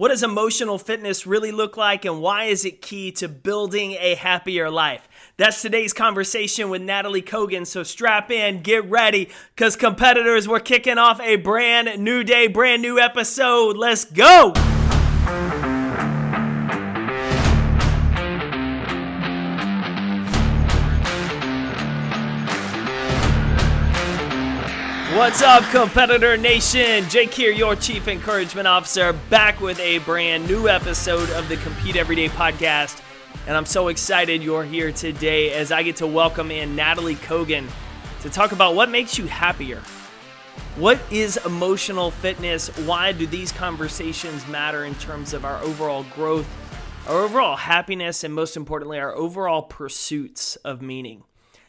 What does emotional fitness really look like, and why is it key to building a happier life? That's today's conversation with Nataly Kogan. So strap in, get ready, because competitors, we're kicking off a brand new day, brand new episode. Let's go! What's up, Competitor Nation? Jake here, your Chief Encouragement Officer, back with a brand new episode of the Compete Everyday podcast. And I'm so excited you're here today as I get to welcome in Nataly Kogan to talk about what makes you happier. What is emotional fitness? Why do these conversations matter in terms of our overall growth, our overall happiness, and most importantly, our overall pursuits of meaning?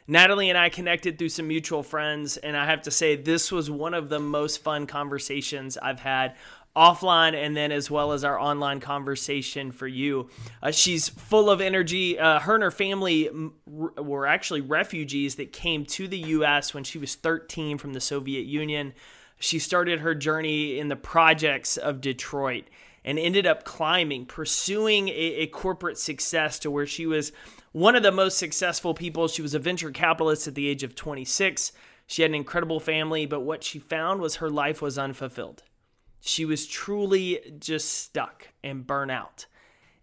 Nataly and I connected through some mutual friends, and I have to say, this was one of the most fun conversations I've had offline and then as well as our online conversation for you. Uh, she's full of energy. Uh, her and her family were actually refugees that came to the U.S. when she was 13 from the Soviet Union. She started her journey in the projects of Detroit and ended up climbing, pursuing a, a corporate success to where she was one of the most successful people. She was a venture capitalist at the age of 26. She had an incredible family, but what she found was her life was unfulfilled. She was truly just stuck and burnt out.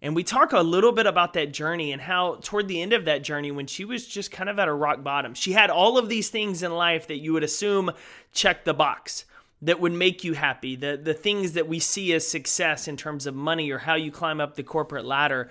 And we talk a little bit about that journey and how, toward the end of that journey, when she was just kind of at a rock bottom, she had all of these things in life that you would assume check the box that would make you happy, the, the things that we see as success in terms of money or how you climb up the corporate ladder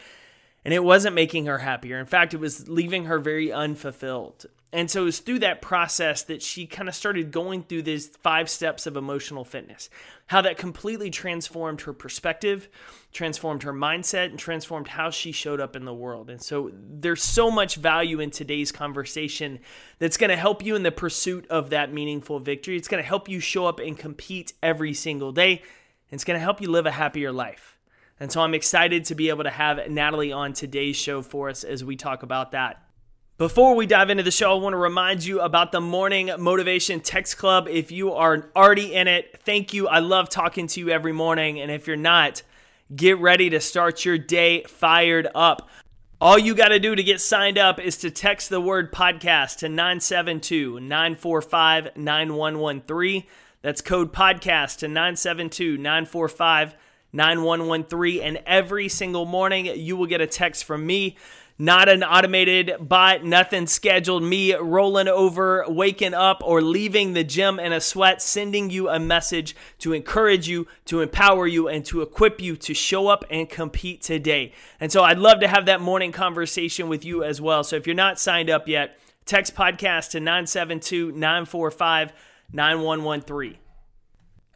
and it wasn't making her happier. In fact, it was leaving her very unfulfilled. And so it was through that process that she kind of started going through these five steps of emotional fitness. How that completely transformed her perspective, transformed her mindset, and transformed how she showed up in the world. And so there's so much value in today's conversation that's going to help you in the pursuit of that meaningful victory. It's going to help you show up and compete every single day. And it's going to help you live a happier life. And so I'm excited to be able to have Nataly on today's show for us as we talk about that. Before we dive into the show, I want to remind you about the Morning Motivation Text Club. If you are already in it, thank you. I love talking to you every morning. And if you're not, get ready to start your day fired up. All you got to do to get signed up is to text the word podcast to 972 945 9113. That's code podcast to 972 945 9113. And every single morning, you will get a text from me. Not an automated bot, nothing scheduled. Me rolling over, waking up, or leaving the gym in a sweat, sending you a message to encourage you, to empower you, and to equip you to show up and compete today. And so I'd love to have that morning conversation with you as well. So if you're not signed up yet, text podcast to 972 945 9113.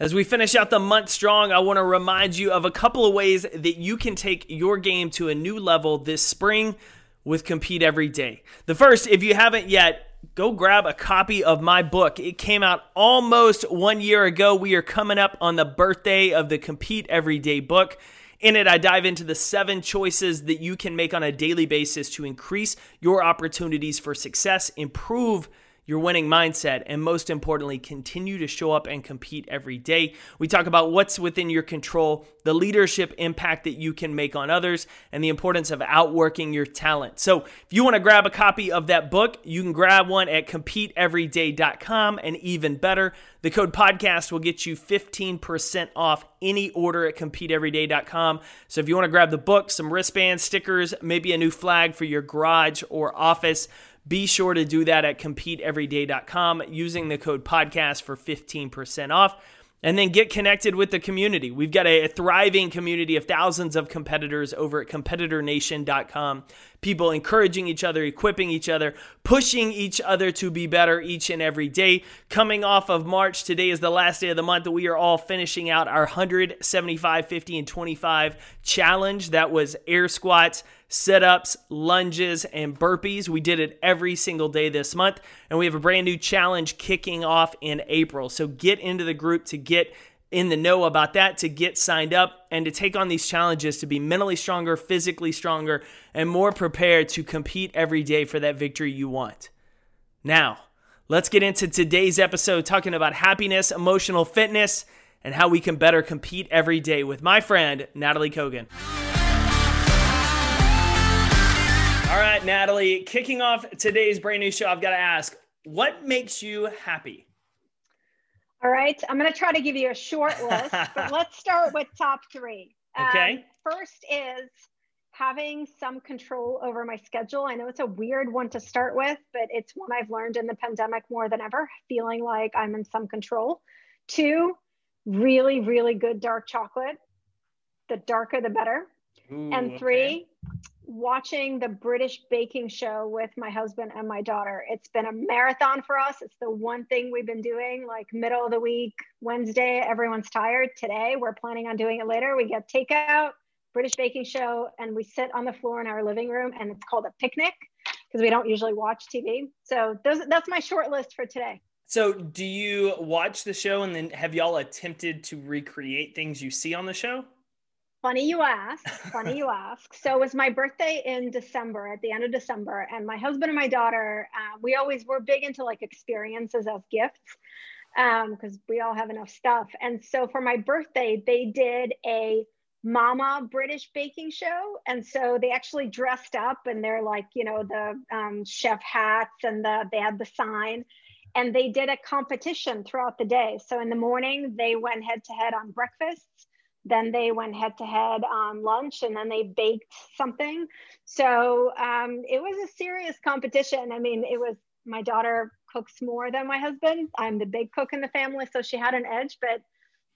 As we finish out the month strong, I want to remind you of a couple of ways that you can take your game to a new level this spring with Compete Every Day. The first, if you haven't yet, go grab a copy of my book. It came out almost one year ago. We are coming up on the birthday of the Compete Every Day book. In it, I dive into the seven choices that you can make on a daily basis to increase your opportunities for success, improve your winning mindset, and most importantly, continue to show up and compete every day. We talk about what's within your control, the leadership impact that you can make on others, and the importance of outworking your talent. So, if you want to grab a copy of that book, you can grab one at competeeveryday.com. And even better, the code podcast will get you 15% off any order at competeeveryday.com. So, if you want to grab the book, some wristbands, stickers, maybe a new flag for your garage or office, be sure to do that at competeeveryday.com using the code podcast for 15% off and then get connected with the community. We've got a, thriving community of thousands of competitors over at competitornation.com. People encouraging each other, equipping each other, pushing each other to be better each and every day. Coming off of March, today is the last day of the month that we are all finishing out our 175, 50, and 25 challenge. That was air squats sit ups, lunges, and burpees. We did it every single day this month, and we have a brand new challenge kicking off in April. So get into the group to get in the know about that, to get signed up, and to take on these challenges to be mentally stronger, physically stronger, and more prepared to compete every day for that victory you want. Now, let's get into today's episode talking about happiness, emotional fitness, and how we can better compete every day with my friend, Nataly Kogan. All right, Nataly, kicking off today's brand new show, I've got to ask, what makes you happy? All right, I'm going to try to give you a short list, but let's start with top three. Okay. Um, first is having some control over my schedule. I know it's a weird one to start with, but it's one I've learned in the pandemic more than ever, feeling like I'm in some control. Two, really, really good dark chocolate. The darker, the better. Ooh, and three, okay. Watching the British baking show with my husband and my daughter. It's been a marathon for us. It's the one thing we've been doing like middle of the week, Wednesday, everyone's tired. Today, we're planning on doing it later. We get takeout, British baking show, and we sit on the floor in our living room and it's called a picnic because we don't usually watch TV. So those, that's my short list for today. So, do you watch the show and then have y'all attempted to recreate things you see on the show? Funny you ask. Funny you ask. So it was my birthday in December, at the end of December, and my husband and my daughter, uh, we always were big into like experiences as gifts because um, we all have enough stuff. And so for my birthday, they did a Mama British baking show, and so they actually dressed up, and they're like, you know, the um, chef hats, and the they had the sign. And they did a competition throughout the day. So in the morning, they went head to head on breakfasts then they went head to head on lunch and then they baked something so um, it was a serious competition i mean it was my daughter cooks more than my husband i'm the big cook in the family so she had an edge but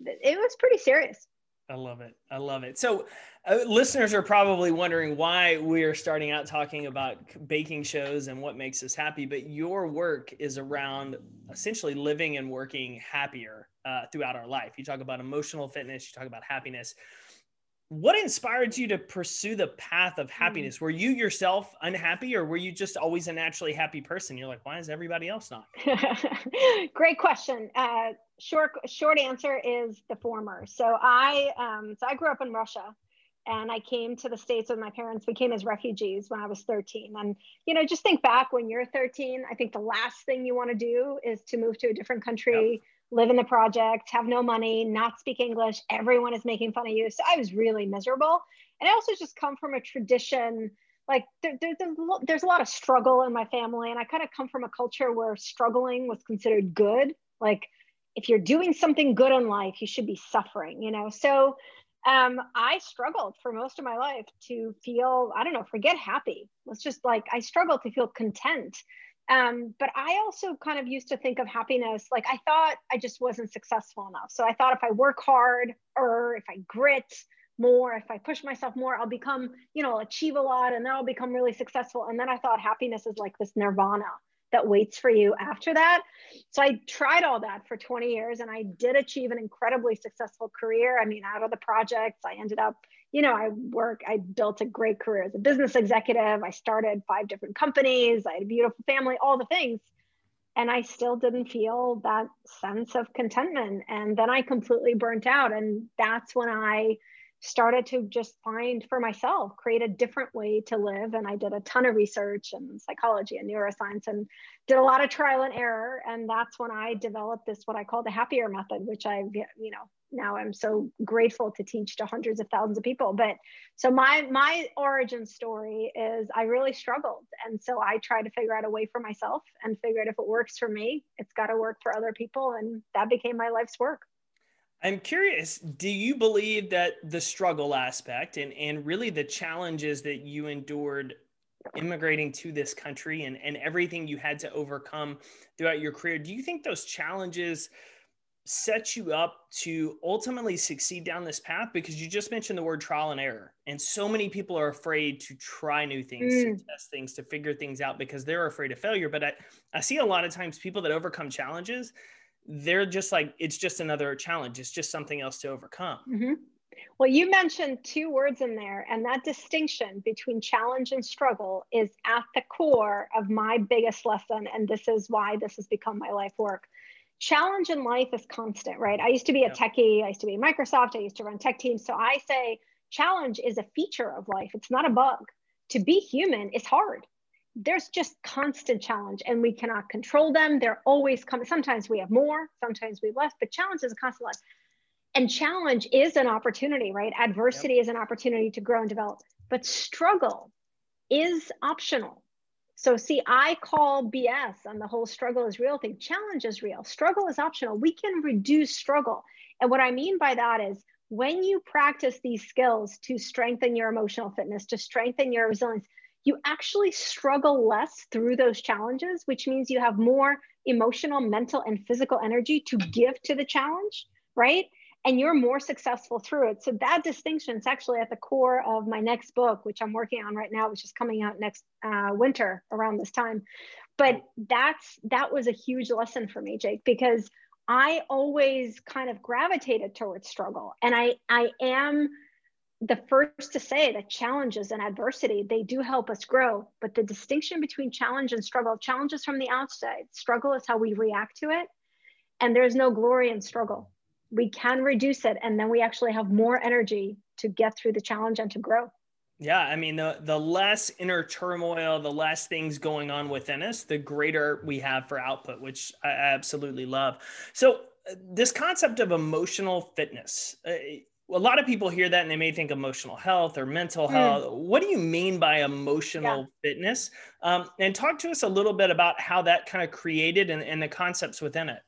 it was pretty serious I love it. I love it. So, uh, listeners are probably wondering why we are starting out talking about baking shows and what makes us happy. But your work is around essentially living and working happier uh, throughout our life. You talk about emotional fitness, you talk about happiness. What inspired you to pursue the path of hmm. happiness? Were you yourself unhappy or were you just always a naturally happy person? You're like, why is everybody else not? Great question. Uh, short short answer is the former. So I um, so I grew up in Russia and I came to the States with my parents. We came as refugees when I was 13. And, you know, just think back when you're 13, I think the last thing you want to do is to move to a different country, yep. Live in the project, have no money, not speak English. Everyone is making fun of you. So I was really miserable. And I also just come from a tradition like there, there, there's a lot of struggle in my family and i kind of come from a culture where struggling was considered good like if you're doing something good in life you should be suffering you know so um, I struggled for most of my life to feel, I don't know, forget happy. Let's just like, I struggled to feel content. Um, but I also kind of used to think of happiness like I thought I just wasn't successful enough. So I thought if I work hard or if I grit more, if I push myself more, I'll become, you know, achieve a lot and then I'll become really successful. And then I thought happiness is like this nirvana that waits for you after that. So I tried all that for 20 years and I did achieve an incredibly successful career. I mean, out of the projects, I ended up, you know, I work, I built a great career as a business executive. I started five different companies. I had a beautiful family, all the things. And I still didn't feel that sense of contentment. And then I completely burnt out. And that's when I started to just find for myself, create a different way to live. And I did a ton of research and psychology and neuroscience and did a lot of trial and error. And that's when I developed this, what I call the happier method, which I've, you know, now I'm so grateful to teach to hundreds of thousands of people. But so my my origin story is I really struggled. And so I tried to figure out a way for myself and figure out if it works for me, it's got to work for other people. And that became my life's work. I'm curious, do you believe that the struggle aspect and, and really the challenges that you endured immigrating to this country and, and everything you had to overcome throughout your career, do you think those challenges set you up to ultimately succeed down this path? Because you just mentioned the word trial and error. And so many people are afraid to try new things, mm. to test things, to figure things out because they're afraid of failure. But I, I see a lot of times people that overcome challenges, they're just like it's just another challenge it's just something else to overcome mm-hmm. well you mentioned two words in there and that distinction between challenge and struggle is at the core of my biggest lesson and this is why this has become my life work challenge in life is constant right i used to be a techie i used to be microsoft i used to run tech teams so i say challenge is a feature of life it's not a bug to be human is hard there's just constant challenge and we cannot control them. They're always coming. Sometimes we have more, sometimes we have less, but challenge is a constant life. And challenge is an opportunity, right? Adversity yep. is an opportunity to grow and develop, but struggle is optional. So, see, I call BS on the whole struggle is real thing. Challenge is real, struggle is optional. We can reduce struggle. And what I mean by that is when you practice these skills to strengthen your emotional fitness, to strengthen your resilience, you actually struggle less through those challenges, which means you have more emotional, mental, and physical energy to give to the challenge, right? And you're more successful through it. So that distinction is actually at the core of my next book, which I'm working on right now, which is coming out next uh, winter around this time. But that's that was a huge lesson for me, Jake, because I always kind of gravitated towards struggle. And I, I am the first to say that challenges and adversity, they do help us grow. But the distinction between challenge and struggle, challenges from the outside, struggle is how we react to it. And there's no glory in struggle. We can reduce it, and then we actually have more energy to get through the challenge and to grow. Yeah, I mean the the less inner turmoil, the less things going on within us, the greater we have for output, which I absolutely love. So uh, this concept of emotional fitness, uh, a lot of people hear that and they may think emotional health or mental hmm. health. Mm. What do you mean by emotional yeah. fitness? Um, and talk to us a little bit about how that kind of created and, and the concepts within it.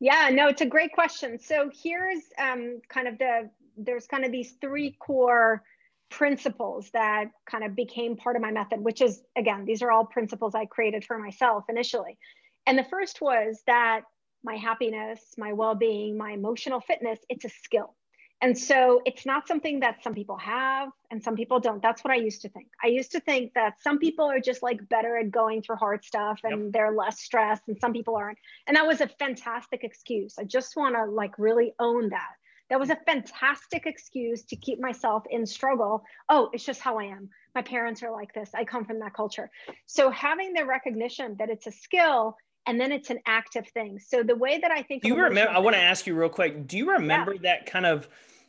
Yeah, no, it's a great question. So here's um, kind of the there's kind of these three core principles that kind of became part of my method, which is, again, these are all principles I created for myself initially. And the first was that my happiness, my well being, my emotional fitness, it's a skill. And so it's not something that some people have and some people don't. That's what I used to think. I used to think that some people are just like better at going through hard stuff and yep. they're less stressed and some people aren't. And that was a fantastic excuse. I just want to like really own that. That was a fantastic excuse to keep myself in struggle. Oh, it's just how I am. My parents are like this. I come from that culture. So having the recognition that it's a skill and then it's an active thing. So the way that I think do you remember I want to ask you real quick, do you remember yeah. that kind of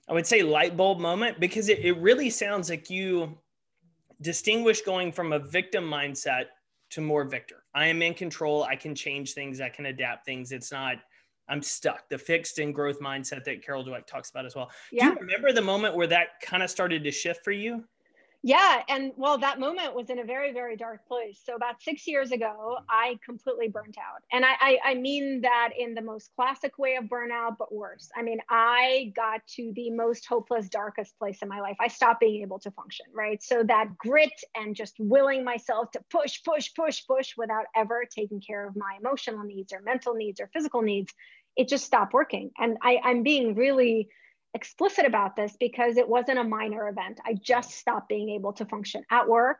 I would say light bulb moment because it, it really sounds like you distinguish going from a victim mindset to more victor. I am in control. I can change things. I can adapt things. It's not I'm stuck. The fixed and growth mindset that Carol Dweck talks about as well. Yeah. Do you remember the moment where that kind of started to shift for you? Yeah. And well, that moment was in a very, very dark place. So about six years ago, I completely burnt out. And I, I, I, mean that in the most classic way of burnout, but worse. I mean, I got to the most hopeless, darkest place in my life. I stopped being able to function, right? So that grit and just willing myself to push, push, push, push without ever taking care of my emotional needs or mental needs or physical needs, it just stopped working. And I, I'm being really explicit about this because it wasn't a minor event. I just stopped being able to function at work,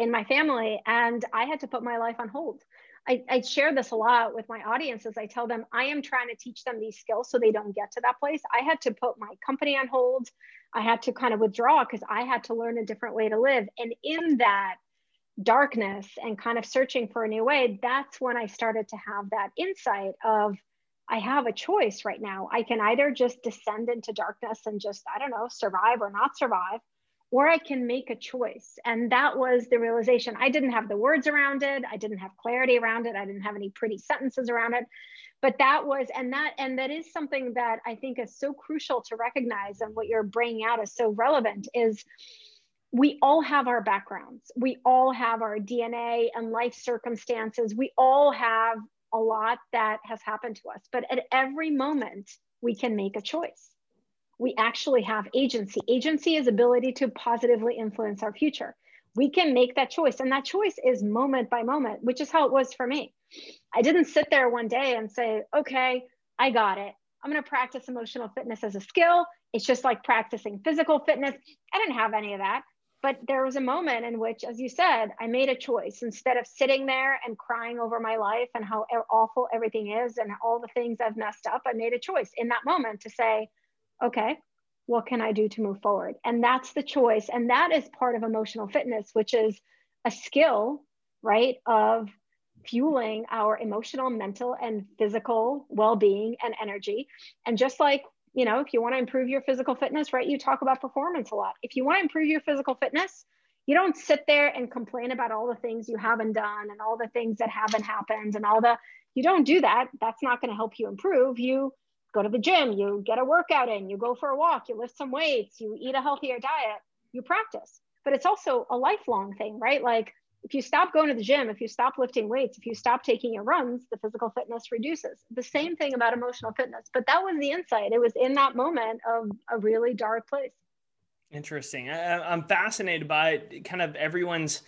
in my family, and I had to put my life on hold. I, I, share this a lot with my audiences. I tell them I am trying to teach them these skills so they don't get to that place. I had to put my company on hold. I had to kind of withdraw because I had to learn a different way to live. And in that darkness and kind of searching for a new way, that's when I started to have that insight of I have a choice right now. I can either just descend into darkness and just, I don't know, survive or not survive, or I can make a choice. And that was the realization. I didn't have the words around it. I didn't have clarity around it. I didn't have any pretty sentences around it. But that was, and that, and that is something that I think is so crucial to recognize. And what you're bringing out is so relevant is we all have our backgrounds. We all have our DNA and life circumstances. We all have a lot that has happened to us. But at every moment, we can make a choice. We actually have agency. Agency is ability to positively influence our future. We can make that choice. And that choice is moment by moment, which is how it was for me. I didn't sit there one day and say, okay, I got it. I'm going to practice emotional fitness as a skill. It's just like practicing physical fitness. I didn't have any of that. But there was a moment in which, as you said, I made a choice instead of sitting there and crying over my life and how awful everything is and all the things I've messed up. I made a choice in that moment to say, okay, what can I do to move forward? And that's the choice. And that is part of emotional fitness, which is a skill, right, of fueling our emotional, mental, and physical well being and energy. And just like you know, if you want to improve your physical fitness, right, you talk about performance a lot. If you want to improve your physical fitness, you don't sit there and complain about all the things you haven't done and all the things that haven't happened and all the, you don't do that. That's not going to help you improve. You go to the gym, you get a workout in, you go for a walk, you lift some weights, you eat a healthier diet, you practice. But it's also a lifelong thing, right? Like if you stop going to the gym, if you stop lifting weights, if you stop taking your runs, the physical fitness reduces. The same thing about emotional fitness. But that was the insight. It was in that moment of a really dark place. Interesting. I, am fascinated by kind of everyone's,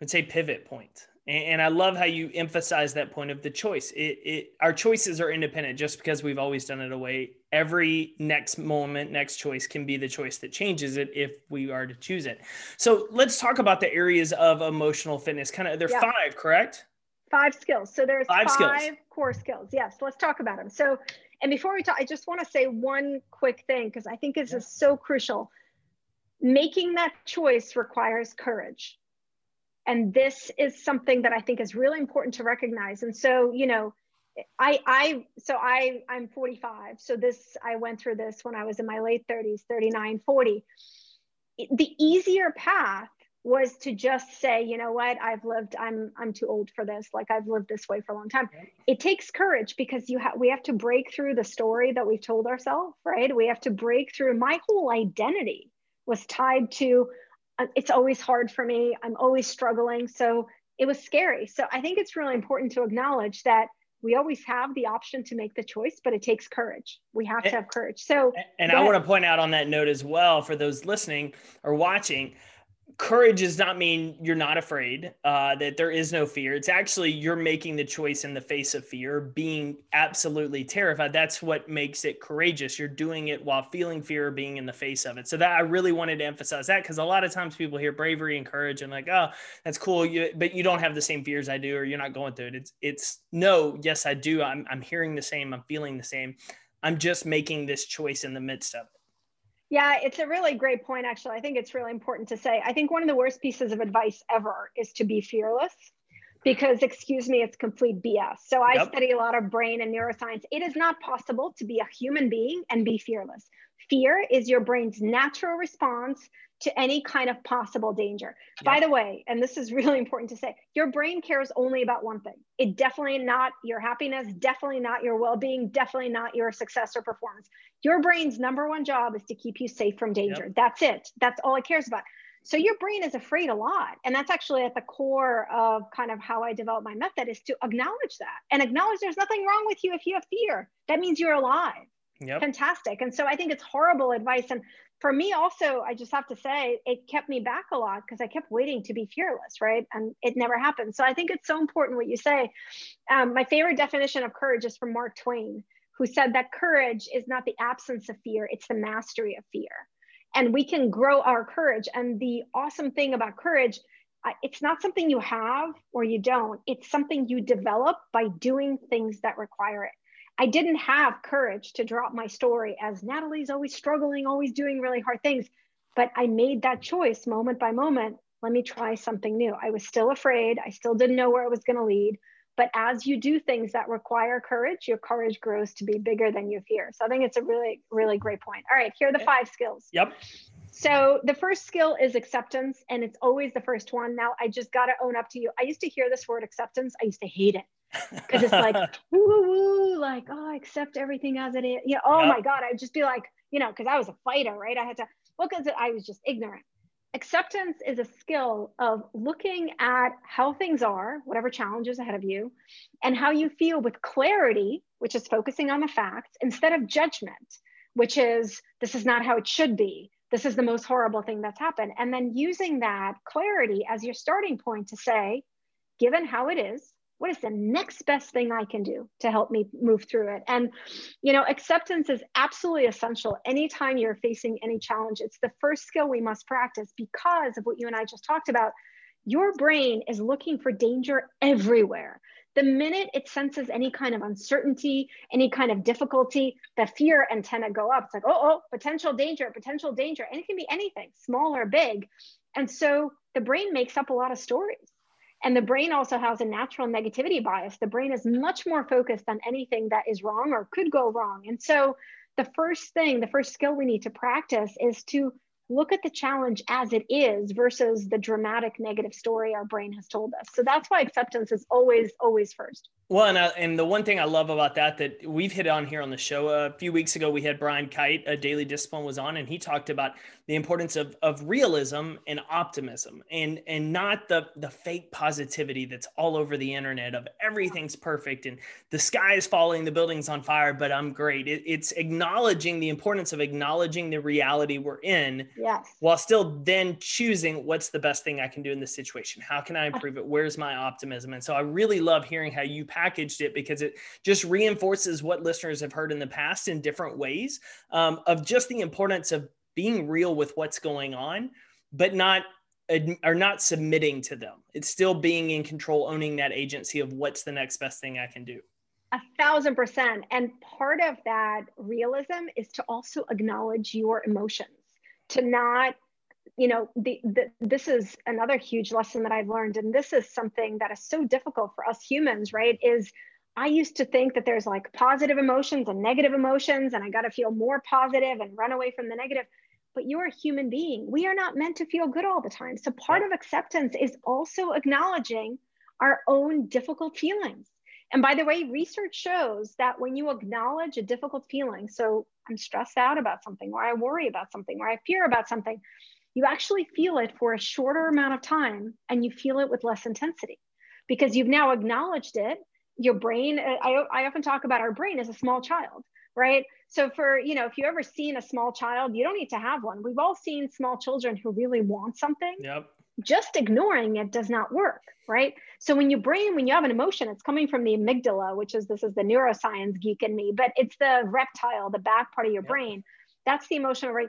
let's say, pivot point. And I love how you emphasize that point of the choice. It, it, our choices are independent just because we've always done it a way. Every next moment, next choice can be the choice that changes it if we are to choose it. So let's talk about the areas of emotional fitness. Kind of, they're yeah. five, correct? Five skills. So there's five, five skills. core skills. Yes. Let's talk about them. So, and before we talk, I just want to say one quick thing because I think this yeah. is so crucial. Making that choice requires courage and this is something that i think is really important to recognize and so you know i i so i i'm 45 so this i went through this when i was in my late 30s 39 40 the easier path was to just say you know what? I've lived i'm i'm too old for this. Like i've lived this way for a long time. It takes courage because you have we have to break through the story that we've told ourselves right? We have to break through. My whole identity was tied to uh, it's always hard for me. I'm always struggling. So it was scary. So I think it's really important to acknowledge that we always have the option to make the choice, but it takes courage. We have to have courage. So, and I want to point out on that note as well for those listening or watching courage does not mean you're not afraid uh, that there is no fear. It's actually you're making the choice in the face of fear being absolutely terrified. That's what makes it courageous. You're doing it while feeling fear being in the face of it. So that i really wanted to emphasize that because a lot of times people hear bravery and courage and like oh that's cool you, but you don't have the same fears i do or you're not going through it. It's it's no yes i do. I'm, I'm hearing the same. I'm feeling the same. I'm just making this choice in the midst of it yeah, it's a really great point, actually. I think it's really important to say. I think one of the worst pieces of advice ever is to be fearless because, excuse me, it's complete BS. So I yep. study a lot of brain and neuroscience. It is not possible to be a human being and be fearless. Fear is your brain's natural response to any kind of possible danger. Yeah. By the way, and this is really important to say, your brain cares only about one thing. It definitely not your happiness, definitely not your well-being, definitely not your success or performance. Your brain's number one job is to keep you safe from danger. Yep. That's it. That's all it cares about. So your brain is afraid a lot. And that's actually at the core of kind of how I develop my method is to acknowledge that and acknowledge there's nothing wrong with you if you have fear. That means you're alive. Yep. Fantastic. And so I think it's horrible advice. And for me also i just have to say it kept me back a lot because i kept waiting to be fearless right? And it never happened. So i think it's so important what you say. Um, my favorite definition of courage is from mark twain who said that courage is not the absence of fear it's the mastery of fear. And we can grow our courage. And the awesome thing about courage it's not something you have or you don't. It's something you develop by doing things that require it I didn't have courage to drop my story as Nataly's always struggling, always doing really hard things. But I made that choice moment by moment. Let me try something new. I was still afraid. I still didn't know where it was going to lead. But as you do things that require courage, your courage grows to be bigger than your fear. So I think it's a really, really great point. All right, here are the five skills. Yep. So the first skill is acceptance, and it's always the first one. Now I just got to own up to you. I used to hear this word acceptance. I used to hate it because it's like woo woo woo, like oh, I accept everything as it is. Yeah. Oh yep. my God, I'd just be like, you know, because I was a fighter, right? I had to. Well, because I was just ignorant. Acceptance is a skill of looking at how things are, whatever challenges ahead of you, and how you feel with clarity, which is focusing on the facts, instead of judgment, which is this is not how it should be this is the most horrible thing that's happened. And then using that clarity as your starting point to say, given how it is, what is the next best thing I can do to help me move through it? And, you know, acceptance is absolutely essential anytime you're facing any challenge. It's the first skill we must practice because of what you and I just talked about. Your brain is looking for danger everywhere the minute it senses any kind of uncertainty, any kind of difficulty, the fear antenna go up. It's like, oh, oh, potential danger, potential danger. And it can be anything, small or big. And so the brain makes up a lot of stories. And the brain also has a natural negativity bias. The brain is much more focused on anything that is wrong or could go wrong. And so the first thing, the first skill we need to practice is to look at the challenge as it is versus the dramatic negative story our brain has told us. So that's why acceptance is always, always first. Well, and, I, and the one thing I love about that that we've hit on here on the show uh, a few weeks ago, we had Brian Kight, a Daily Discipline, was on, and he talked about the importance of of realism and optimism, and and not the the fake positivity that's all over the internet of everything's perfect and the sky is falling, the building's on fire, but I'm great. It, it's acknowledging the importance of acknowledging the reality we're in, yes, while still then choosing what's the best thing I can do in this situation. How can I improve it? Where's my optimism? And so I really love hearing how you packaged it because it just reinforces what listeners have heard in the past in different ways um, of just the importance of being real with what's going on, but not are not submitting to them. It's still being in control, owning that agency of what's the next best thing I can do. A thousand percent. And part of that realism is to also acknowledge your emotions, to not you know the, the, this is another huge lesson that i've learned and this is something that is so difficult for us humans right is i used to think that there's like positive emotions and negative emotions and i got to feel more positive and run away from the negative but you're a human being. We are not meant to feel good all the time. So part of acceptance is also acknowledging our own difficult feelings. And by the way research shows that when you acknowledge a difficult feeling so i'm stressed out about something or i worry about something or i fear about something you actually feel it for a shorter amount of time and you feel it with less intensity. Because you've now acknowledged it your brain I, I often talk about our brain as a small child right so for you know if you ever seen a small child you don't need to have one we've all seen small children who really want something yep just ignoring it does not work right so when your brain when you have an emotion it's coming from the amygdala which is this is the neuroscience geek in me but it's the reptile the back part of your yep. brain that's the emotional right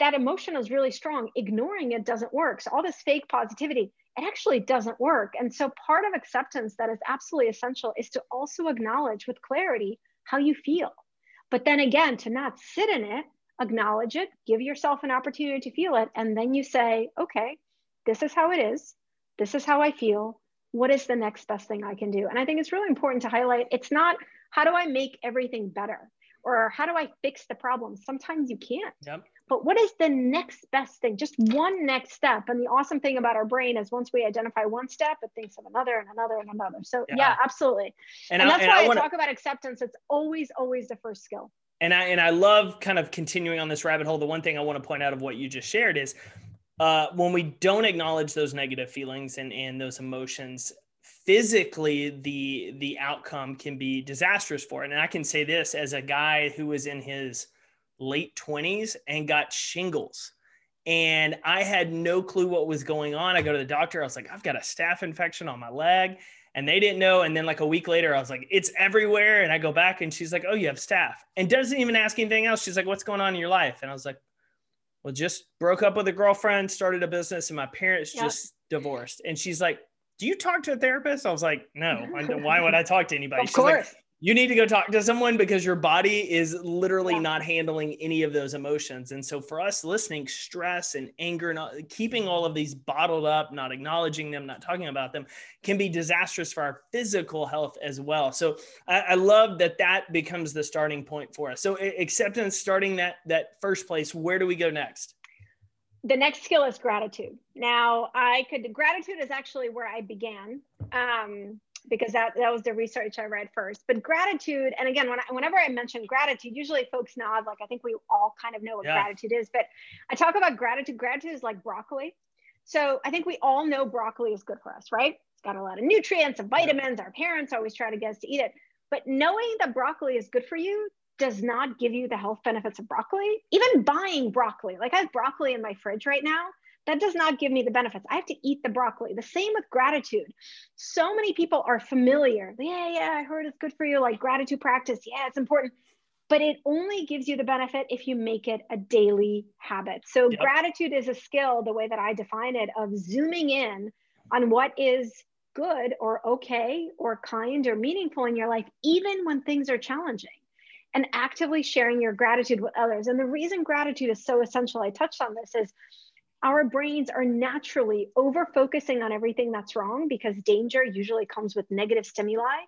that emotion is really strong. Ignoring it doesn't work. So all this fake positivity, it actually doesn't work. And so part of acceptance that is absolutely essential is to also acknowledge with clarity how you feel. But then again, to not sit in it, acknowledge it, give yourself an opportunity to feel it, and then you say, okay, this is how it is. This is how I feel. What is the next best thing I can do? And I think it's really important to highlight it's not how do I make everything better or how do I fix the problem? Sometimes you can't. Yep but what is the next best thing? Just one next step. And the awesome thing about our brain is once we identify one step it thinks of another and another and another. So yeah, yeah absolutely. And, and I, that's and why I, wanna, talk about acceptance. It's always always the first skill. And i and i love kind of continuing on this rabbit hole. The one thing i want to point out of what you just shared is uh, when we don't acknowledge those negative feelings and, and those emotions physically the the outcome can be disastrous for it. And i can say this as a guy who was in his late 20s and got shingles. And I had no clue what was going on. I go to the doctor. I was like, I've got a staph infection on my leg. And they didn't know. And then, like a week later, I was like, it's everywhere. And I go back and she's like, oh, you have staph. And doesn't even ask anything else. She's like, what's going on in your life? And I was like, well, just broke up with a girlfriend, started a business, and my parents yep. just divorced. And she's like, do you talk to a therapist? I was like, no. why would I talk to anybody? of she's course. like, you need to go talk to someone because your body is literally yeah. not handling any of those emotions. And so for us listening, stress and anger, not keeping all of these bottled up, not acknowledging them, not talking about them can be disastrous for our physical health as well. So I, I love that that becomes the starting point for us. So acceptance starting that, that first place, where do we go next? the next skill is gratitude. Now, I could gratitude is actually where I began. Um, because that, that was the research I read first. But gratitude, and again, when I, whenever I mention gratitude, usually folks nod, like I think we all kind of know what yeah. gratitude is. But I talk about gratitude. Gratitude is like broccoli. So I think we all know broccoli is good for us, right? It's got a lot of nutrients and vitamins. Our parents always try to get us to eat it. But knowing that broccoli is good for you does not give you the health benefits of broccoli. Even buying broccoli, like I have broccoli in my fridge right now that does not give me the benefits. I have to eat the broccoli. The same with gratitude. So many people are familiar. Yeah, yeah, I heard it's good for you, like gratitude practice. Yeah, it's important. But it only gives you the benefit if you make it a daily habit. So, yep. gratitude is a skill, the way that I define it, of zooming in on what is good or okay or kind or meaningful in your life, even when things are challenging, and actively sharing your gratitude with others. And the reason gratitude is so essential, I touched on this, is our brains are naturally over focusing on everything that's wrong because danger usually comes with negative stimuli.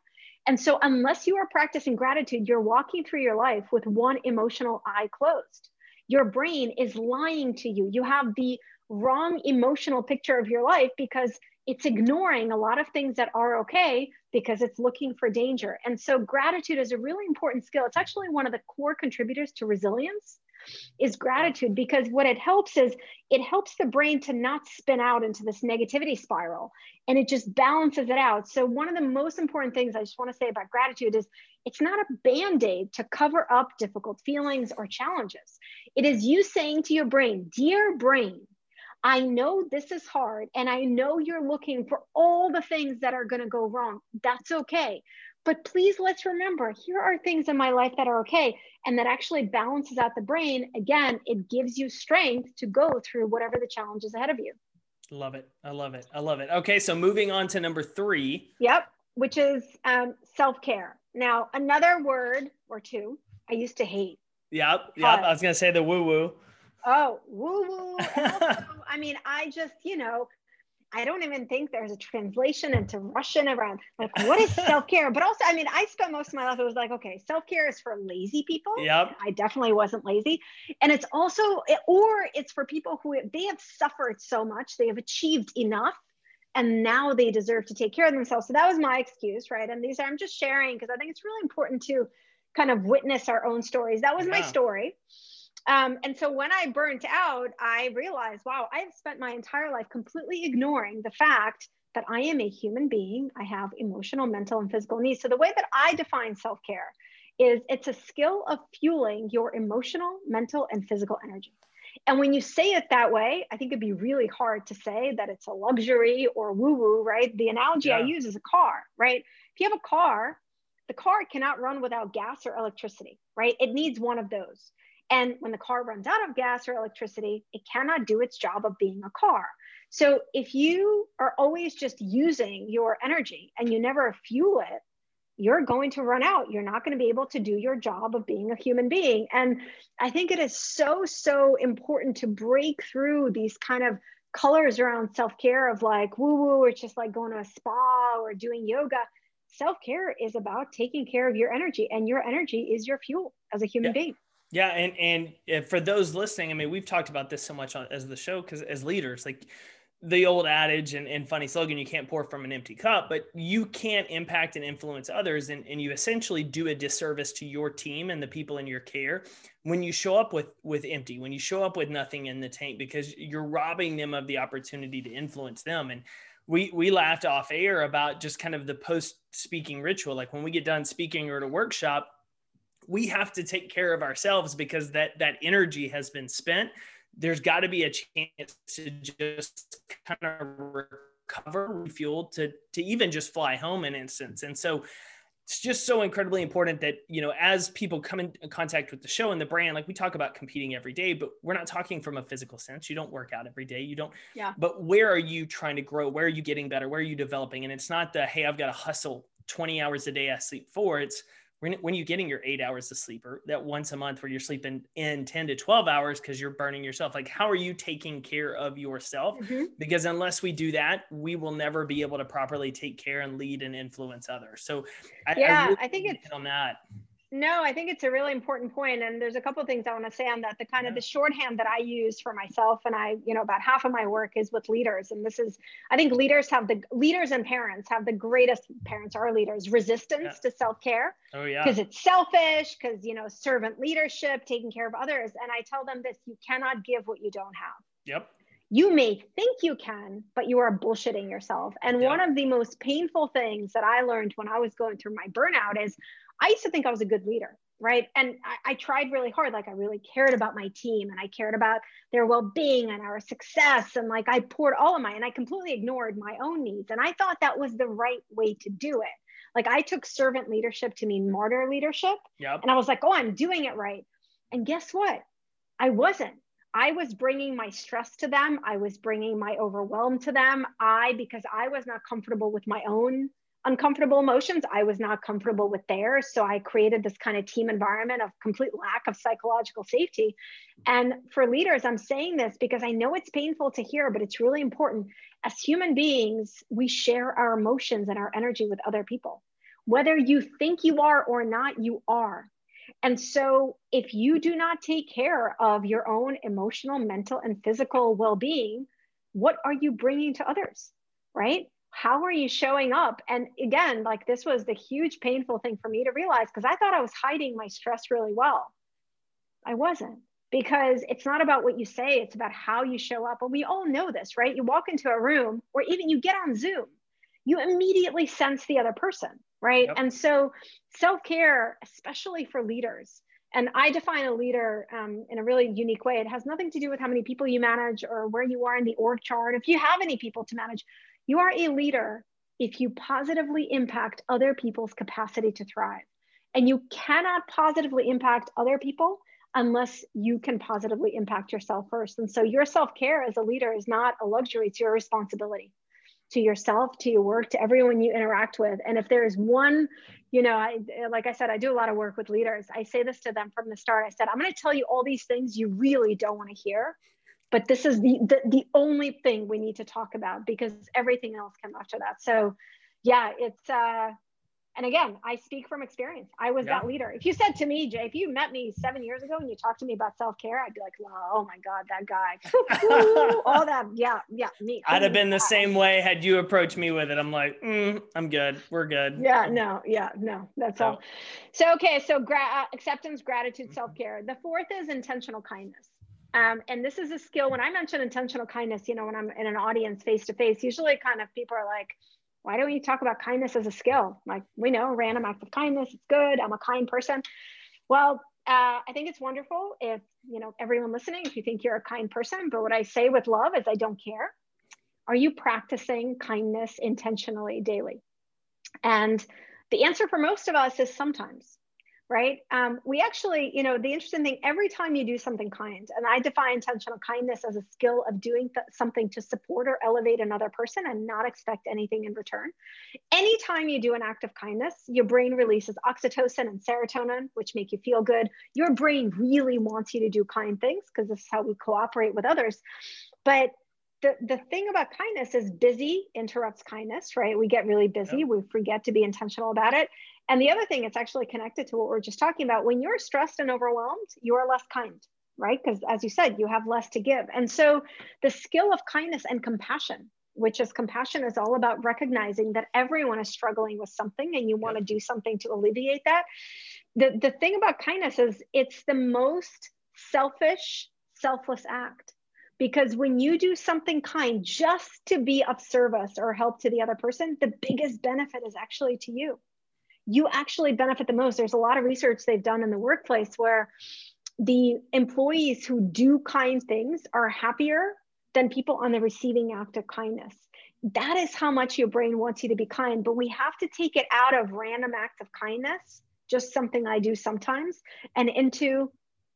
And so, unless you are practicing gratitude, you're walking through your life with one emotional eye closed. your brain is lying to you. You have the wrong emotional picture of your life because it's ignoring a lot of things that are okay because it's looking for danger. And so gratitude is a really important skill. It's actually one of the core contributors to resilience is gratitude because what it helps is it helps the brain to not spin out into this negativity spiral and it just balances it out. So one of the most important things I just want to say about gratitude is it's not a band-aid to cover up difficult feelings or challenges. It is you saying to your brain, "Dear brain, I know this is hard and I know you're looking for all the things that are going to go wrong. That's okay. But please let's remember here are things in my life that are okay. And that actually balances out the brain. Again, it gives you strength to go through whatever the challenge is ahead of you. Love it. I love it. I love it. Okay. So moving on to number three. Yep. Which is um, self care. Now, another word or two I used to hate. Yep. Yep. I was going to say the woo woo. Oh, woo woo. I mean, I just, you know, I don't even think there's a translation into Russian around like what is self-care. But also, I mean, I spent most of my life, it was like, okay, self-care is for lazy people. Yep. I definitely wasn't lazy. And it's also, or it's for people who they have suffered so much, they have achieved enough and now they deserve to take care of themselves. So that was my excuse, right? And these are, I'm just sharing because I think it's really important to kind of witness our own stories. That was yeah. my story. Um, and so when I burnt out, I realized, wow, I have spent my entire life completely ignoring the fact that I am a human being. I have emotional, mental, and physical needs. So the way that I define self care is it's a skill of fueling your emotional, mental, and physical energy. And when you say it that way, I think it'd be really hard to say that it's a luxury or woo woo, right? The analogy yeah. I use is a car, right? If you have a car, the car cannot run without gas or electricity, right? It needs one of those. And when the car runs out of gas or electricity, it cannot do its job of being a car. So if you are always just using your energy and you never fuel it, you're going to run out. You're not going to be able to do your job of being a human being. And I think it is so, so important to break through these kind of colors around self care of like woo woo, it's just like going to a spa or doing yoga. Self care is about taking care of your energy, and your energy is your fuel as a human yeah. being. Yeah, and and uh, for those listening, I mean, we've talked about this so much as the show because as leaders, like the old adage and, and funny slogan, you can't pour from an empty cup, but you can't impact and influence others, and, and you essentially do a disservice to your team and the people in your care when you show up with with empty, when you show up with nothing in the tank, because you're robbing them of the opportunity to influence them. And we we laughed off air about just kind of the post speaking ritual, like when we get done speaking or at a workshop we have to take care of ourselves because that that energy has been spent. There's got to be a chance to just kind of recover refuel to to even just fly home in instance. And so it's just so incredibly important that you know as people come in contact with the show and the brand like we talk about competing every day but we're not talking from a physical sense. You don't work out every day. You don't yeah. but where are you trying to grow? Where are you getting better? Where are you developing? And it's not the hey i've got to hustle 20 hours a day i sleep four it's when, when you're getting your eight hours of sleep or that once a month where you're sleeping in 10 to 12 hours because you're burning yourself like how are you taking care of yourself? Mm-hmm. because unless we do that we will never be able to properly take care and lead and influence others. So I, yeah i, really I think it's on that no, I think it's a really important point, and there's a couple of things I want to say on that. The kind yeah. of the shorthand that I use for myself, and I, you know, about half of my work is with leaders, and this is, I think leaders have the leaders and parents have the greatest parents are leaders resistance yeah. to self care. Oh yeah, because it's selfish, because you know, servant leadership, taking care of others, and I tell them this: you cannot give what you don't have. Yep. You may think you can, but you are bullshitting yourself. And yep. one of the most painful things that I learned when I was going through my burnout is I used to think I was a good leader, right? And I, I, tried really hard. Like I really cared about my team and I cared about their well-being and our success. And like I poured all of my, and I completely ignored my own needs. And I thought that was the right way to do it. Like I took servant leadership to mean martyr leadership. Yep. And I was like, oh, I'm doing it right. And guess what? I wasn't. I was bringing my stress to them. I was bringing my overwhelm to them. I, because I was not comfortable with my own uncomfortable emotions. I was not comfortable with theirs. So I created this kind of team environment of complete lack of psychological safety. And for leaders, I'm saying this because I know it's painful to hear, but it's really important. As human beings, we share our emotions and our energy with other people. Whether you think you are or not, you are. And so, if you do not take care of your own emotional, mental, and physical well being, what are you bringing to others? Right? How are you showing up? And again, like this was the huge painful thing for me to realize because I thought I was hiding my stress really well. I wasn't because it's not about what you say, it's about how you show up. And we all know this, right? You walk into a room or even you get on Zoom, you immediately sense the other person, right? Yep. And so self care, especially for leaders, and I define a leader um, in a really unique way. It has nothing to do with how many people you manage or where you are in the org chart. If you have any people to manage, you are a leader if you positively impact other people's capacity to thrive. And you cannot positively impact other people unless you can positively impact yourself first. And so your self care as a leader is not a luxury, it's your responsibility to yourself, to your work, to everyone you interact with. And if there is one, you know, I like I said, I do a lot of work with leaders. I say this to them from the start. I said, I'm going to tell you all these things you really don't want to hear, but this is the, the the only thing we need to talk about because everything else comes after that. So, yeah, it's uh, and again, I speak from experience. I was yeah. that leader. If you said to me, Jay, if you met me seven years ago and you talked to me about self care, I'd be like, wow, oh my God, that guy. all that. Yeah, yeah, me. I'd have been the same way had you approached me with it. I'm like, mm, I'm good. We're good. Yeah, no, yeah, no, that's all. So, okay, so gra- uh, acceptance, gratitude, mm-hmm. self care. The fourth is intentional kindness. Um, and this is a skill. When I mention intentional kindness, you know, when I'm in an audience face to face, usually kind of people are like, why don't you talk about kindness as a skill? Like we know random acts of kindness, it's good. I'm a kind person. Well, uh, I think it's wonderful if, you know, everyone listening, if you think you're a kind person, but what I say with love is I don't care. Are you practicing kindness intentionally daily? And the answer for most of us is sometimes right? Um, we actually, you know, the interesting thing, every time you do something kind, and I define intentional kindness as a skill of doing th- something to support or elevate another person and not expect anything in return. Anytime you do an act of kindness, your brain releases oxytocin and serotonin, which make you feel good. Your brain really wants you to do kind things because this is how we cooperate with others. But the, the thing about kindness is busy interrupts kindness, right? We get really busy, yep. we forget to be intentional about it. And the other thing, it's actually connected to what we're just talking about. When you're stressed and overwhelmed, you are less kind, right? Because as you said, you have less to give. And so the skill of kindness and compassion, which is compassion, is all about recognizing that everyone is struggling with something and you want to do something to alleviate that. The, the thing about kindness is it's the most selfish, selfless act. Because when you do something kind just to be of service or help to the other person, the biggest benefit is actually to you you actually benefit the most. There's a lot of research they've done in the workplace where the employees who do kind things are happier than people on the receiving act of kindness. That is how much your brain wants you to be kind, but we have to take it out of random acts of kindness, just something I do sometimes, and into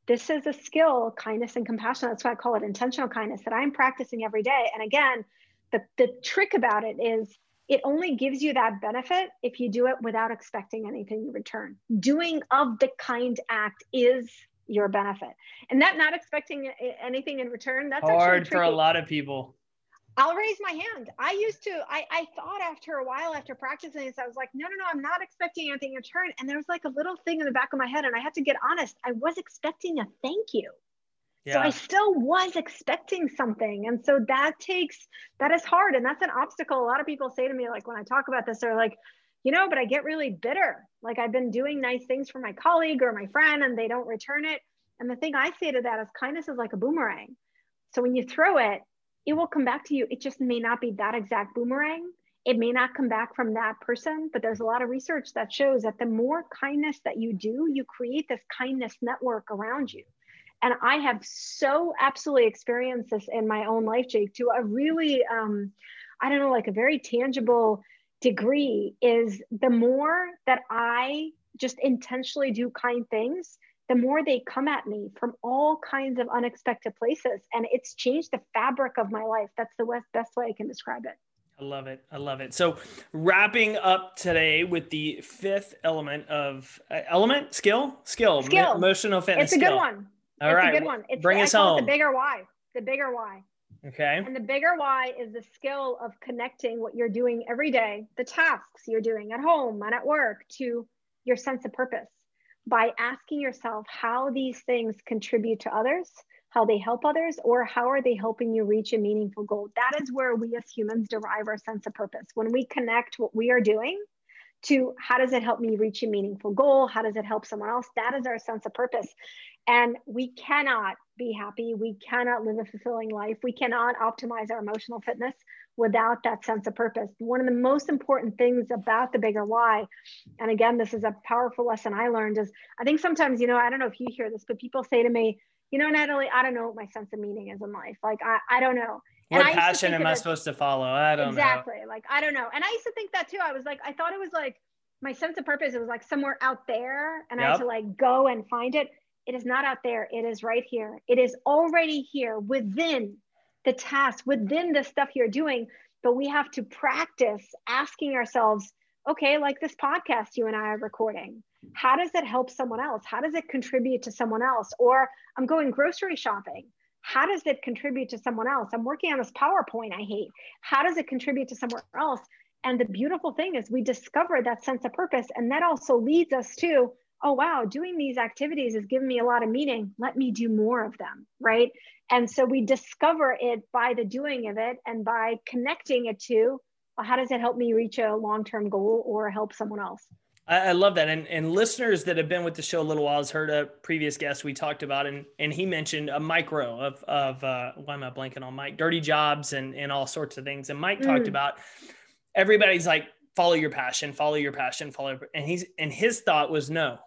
this is a skill, kindness and compassion. That's why I call it intentional kindness that I'm practicing every day. And again, the, the trick about it is it only gives you that benefit if you do it without expecting anything in return. Doing of the kind act is your benefit. And that not expecting anything in return, that's hard for a lot of people. I'll raise my hand. I used to, I, I thought after a while, after practicing this, I was like, no, no, no, I'm not expecting anything in return. And there was like a little thing in the back of my head, and I had to get honest. I was expecting a thank you. Yeah. So I still was expecting something. And so that takes, that is hard. And that's an obstacle. A lot of people say to me, like, when I talk about this, they're like, you know, but I get really bitter. Like I've been doing nice things for my colleague or my friend and they don't return it. And the thing I say to that is kindness is like a boomerang. So when you throw it, it will come back to you. It just may not be that exact boomerang. It may not come back from that person, but there's a lot of research that shows that the more kindness that you do, you create this kindness network around you and I have so absolutely experienced this in my own life, Jake, to a really, um, I don't know, like a very tangible degree is the more that I just intentionally do kind things, the more they come at me from all kinds of unexpected places. And it's changed the fabric of my life. That's the best way I can describe it. I love it. I love it. So, wrapping up today with the fifth element of uh, element skill, skill, skill. emotional fitness. It's a skill. good one. All it's right. a good one. It's, Bring us home. the bigger why. The bigger why. Okay. And the bigger why is the skill of connecting what you're doing every day, the tasks you're doing at home and at work, to your sense of purpose. by asking yourself how these things contribute to others, how they help others, or how are they helping you reach a meaningful goal. That is where we as humans derive our sense of purpose. When we connect what we are doing to how does it help me reach a meaningful goal? How does it help someone else? That is our sense of purpose. And we cannot be happy. We cannot live a fulfilling life. We cannot optimize our emotional fitness without that sense of purpose. One of the most important things about the bigger why, and again, this is a powerful lesson I learned, is I think sometimes, you know, I don't know if you hear this, but people say to me, you know, Nataly, I don't know what my sense of meaning is in life. Like, I, I don't know. What passion am I supposed to follow? I don't exactly. know. Exactly. Like, I don't know. And I used to think that too. I was like, I thought it was like my sense of purpose. It was like somewhere out there and yep. I had to like go and find it. It is not out there. It is right here. It is already here within the task, within the stuff you're doing. But we have to practice asking ourselves, okay, like this podcast you and I are recording, how does it help someone else? How does it contribute to someone else? Or I'm going grocery shopping. How does it contribute to someone else? I'm working on this PowerPoint I hate. How does it contribute to somewhere else? And the beautiful thing is we discover that sense of purpose. And that also leads us to oh, wow, doing these activities is giving me a lot of meaning. Let me do more of them, right? And so we discover it by the doing of it and by connecting it to well, how does it help me reach a long term goal or help someone else? I, love that. And, and listeners that have been with the show a little while has heard a previous guest we talked about, and, and he mentioned a micro of, of uh, why am I blanking on Mike? Dirty jobs and, and all sorts of things. And Mike mm. talked about everybody's like, follow your passion, follow your passion, follow. And he's, and his thought was no,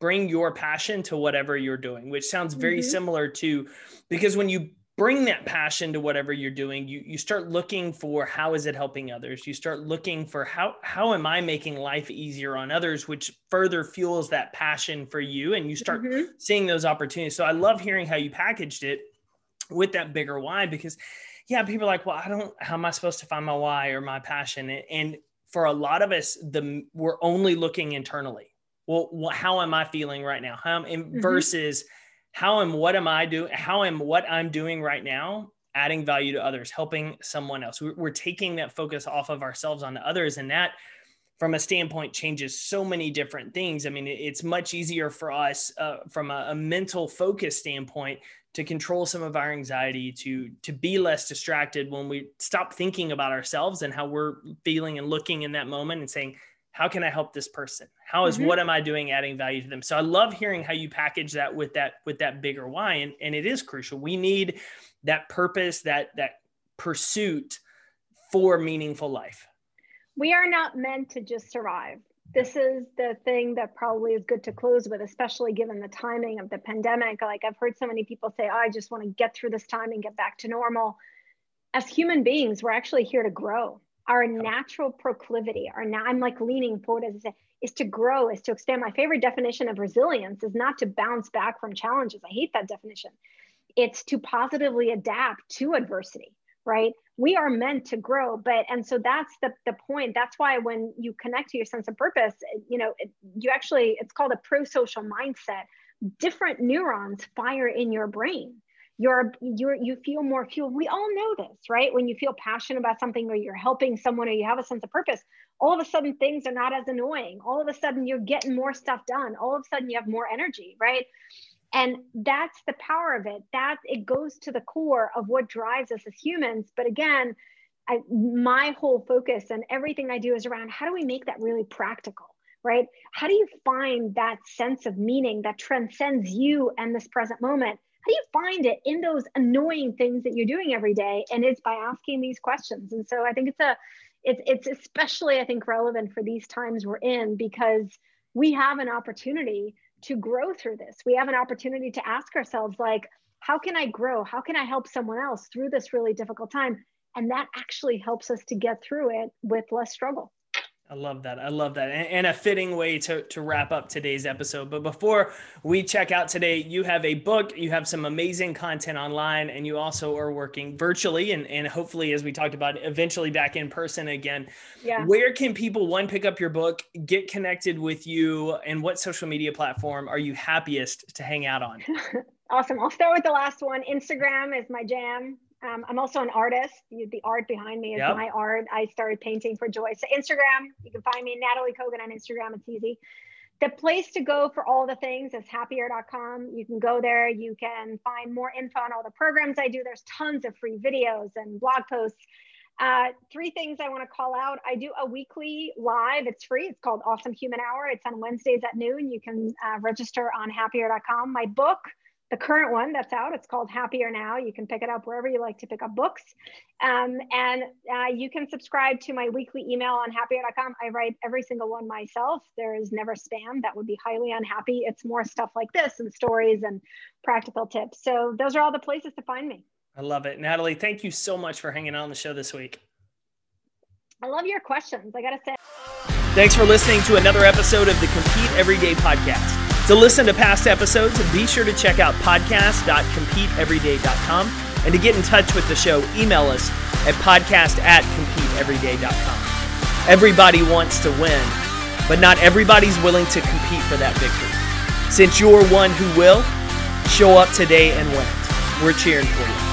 bring your passion to whatever you're doing, which sounds very mm-hmm. similar to because when you bring that passion to whatever you're doing, you you start looking for how is it helping others? You start looking for how how am I making life easier on others, which further fuels that passion for you and you start mm-hmm. seeing those opportunities. So I love hearing how you packaged it with that bigger why because yeah, people are like, well, I don't how am I supposed to find my why or my passion? And for a lot of us, the we're only looking internally well, how am I feeling right now? How mm-hmm. versus how am what am I doing? How am what I'm doing right now adding value to others, helping someone else? We're, taking that focus off of ourselves on the others, and that from a standpoint changes so many different things. I mean, it's much easier for us uh, from a, a, mental focus standpoint to control some of our anxiety, to to be less distracted when we stop thinking about ourselves and how we're feeling and looking in that moment and saying, how can I help this person? How is, mm-hmm. what am I doing adding value to them? So I love hearing how you package that with that with that bigger why. And, and it is crucial. We need that purpose, that that pursuit for meaningful life. We are not meant to just survive. This is the thing that probably is good to close with, especially given the timing of the pandemic. Like I've heard so many people say, oh, I just want to get through this time and get back to normal. As human beings, we're actually here to grow our natural proclivity, our now I'm like leaning forward as I say, is to grow, is to expand. My favorite definition of resilience is not to bounce back from challenges. I hate that definition. It's to positively adapt to adversity, right? We are meant to grow, but and so that's the the point. That's why when you connect to your sense of purpose, you know, it, you actually it's called a pro-social mindset. Different neurons fire in your brain you're you're you feel more fueled. We all know this right? When you feel passionate about something or you're helping someone or you have a sense of purpose all of a sudden things are not as annoying. All of a sudden you're getting more stuff done. All of a sudden you have more energy right? And that's the power of it. That it goes to the core of what drives us as humans. But again I, my whole focus and everything i do is around how do we make that really practical right? How do you find that sense of meaning that transcends you and this present moment how do you find it in those annoying things that you're doing every day? And it's by asking these questions. And so i think it's a it's it's especially i think relevant for these times we're in because we have an opportunity to grow through this. We have an opportunity to ask ourselves like how can i grow? How can i help someone else through this really difficult time? And that actually helps us to get through it with less struggle I love that. I love that. And, a fitting way to, to wrap up today's episode. But before we check out today, you have a book, you have some amazing content online, and you also are working virtually and, and hopefully, as we talked about, eventually back in person again. Yeah. Where can people, one, pick up your book, get connected with you, and what social media platform are you happiest to hang out on? awesome. I'll start with the last one. Instagram is my jam. Um, I'm also an artist. The art behind me is yep. my art. I started painting for joy. So Instagram, you can find me Nataly Kogan on Instagram. It's easy. the place to go for all the things is happier.com. You can go there. You can find more info on all the programs I do. There's tons of free videos and blog posts. Uh, three things I want to call out. I do a weekly live. It's free. It's called Awesome Human Hour. It's on Wednesdays at noon. You can uh, register on happier.com. My book, the current one that's out. It's called Happier Now. You can pick it up wherever you like to pick up books. Um, and uh, you can subscribe to my weekly email on happier.com. I write every single one myself. There is never spam. That would be highly unhappy. It's more stuff like this and stories and practical tips. So those are all the places to find me. I love it. Nataly, thank you so much for hanging out on the show this week. I love your questions. I got to say. Thanks for listening to another episode of the Compete Everyday podcast. To listen to past episodes, be sure to check out podcast.competeeveryday.com. And to get in touch with the show, email us at podcast at competeeveryday.com. Everybody wants to win, but not everybody's willing to compete for that victory. Since you're one who will, show up today and win. We're cheering for you.